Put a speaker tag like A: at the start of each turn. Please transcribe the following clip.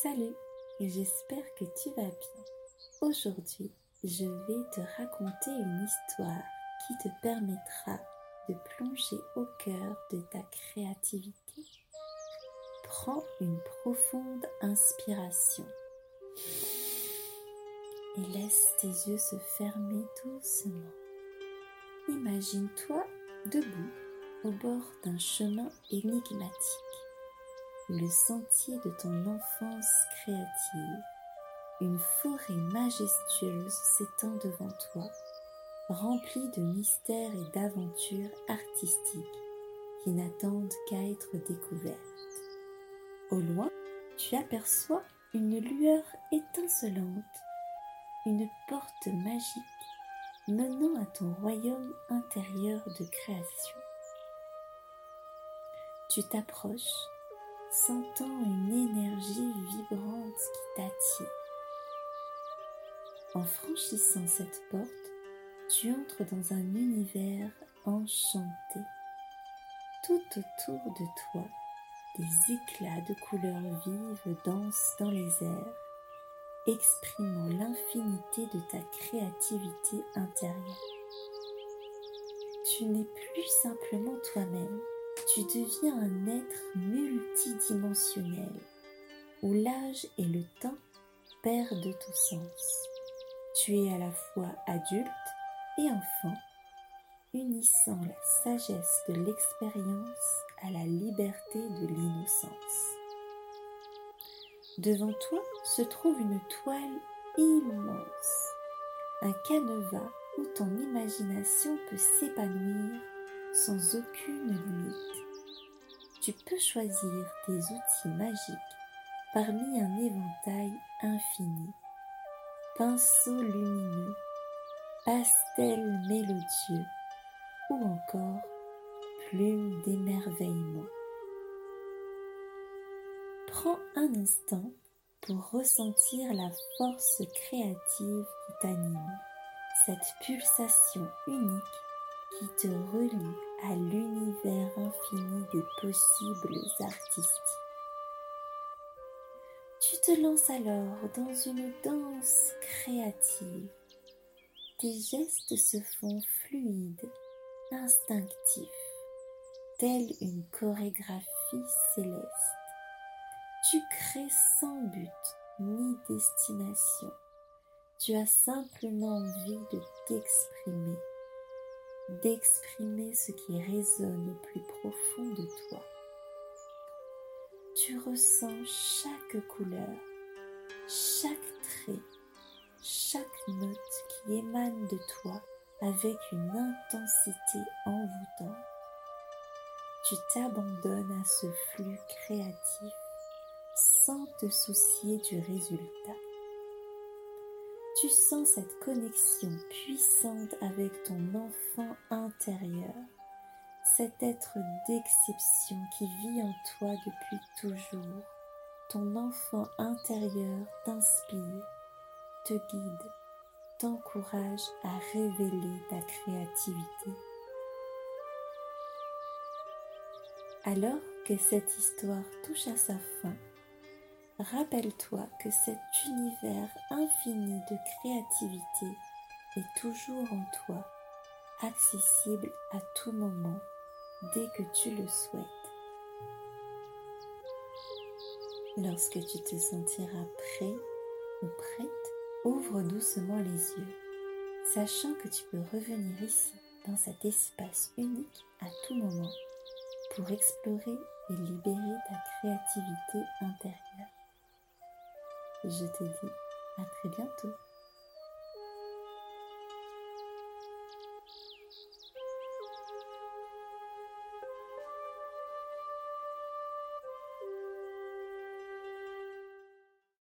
A: Salut, j'espère que tu vas bien. Aujourd'hui, je vais te raconter une histoire qui te permettra de plonger au cœur de ta créativité. Prends une profonde inspiration et laisse tes yeux se fermer doucement. Imagine-toi debout au bord d'un chemin énigmatique, le sentier de ton enfance créative. Une forêt majestueuse s'étend devant toi, remplie de mystères et d'aventures artistiques qui n'attendent qu'à être découvertes. Au loin, tu aperçois une lueur étincelante, une porte magique menant à ton royaume intérieur de création. Tu t'approches, sentant une énergie vibrante qui t'attire. En franchissant cette porte, tu entres dans un univers enchanté. Tout autour de toi, des éclats de couleurs vives dansent dans les airs, exprimant l'infinité de ta créativité intérieure. Tu n'es plus simplement toi-même, tu deviens un être multidimensionnel où l'âge et le temps perdent tout sens. Tu es à la fois adulte et enfant, unissant la sagesse de l'expérience à la liberté de l'innocence. Devant toi se trouve une toile immense, un canevas où ton imagination peut s'épanouir sans aucune limite. Tu peux choisir tes outils magiques parmi un éventail infini. Pinceau lumineux, pastel mélodieux ou encore plume d'émerveillement. Prends un instant pour ressentir la force créative qui t'anime, cette pulsation unique qui te relie à l'univers infini des possibles artistiques. Tu te lances alors dans une danse créative. Tes gestes se font fluides, instinctifs, telle une chorégraphie céleste. Tu crées sans but ni destination. Tu as simplement envie de t'exprimer d'exprimer ce qui résonne au plus profond de toi. Tu ressens chaque couleur, chaque trait, chaque note qui émane de toi avec une intensité envoûtante. Tu t'abandonnes à ce flux créatif sans te soucier du résultat tu sens cette connexion puissante avec ton enfant intérieur, cet être d'exception qui vit en toi depuis toujours. Ton enfant intérieur t'inspire, te guide, t'encourage à révéler ta créativité. Alors que cette histoire touche à sa fin, Rappelle-toi que cet univers infini de créativité est toujours en toi, accessible à tout moment, dès que tu le souhaites. Lorsque tu te sentiras prêt ou prête, ouvre doucement les yeux, sachant que tu peux revenir ici, dans cet espace unique, à tout moment, pour explorer et libérer ta créativité intérieure. Je te dis à très bientôt.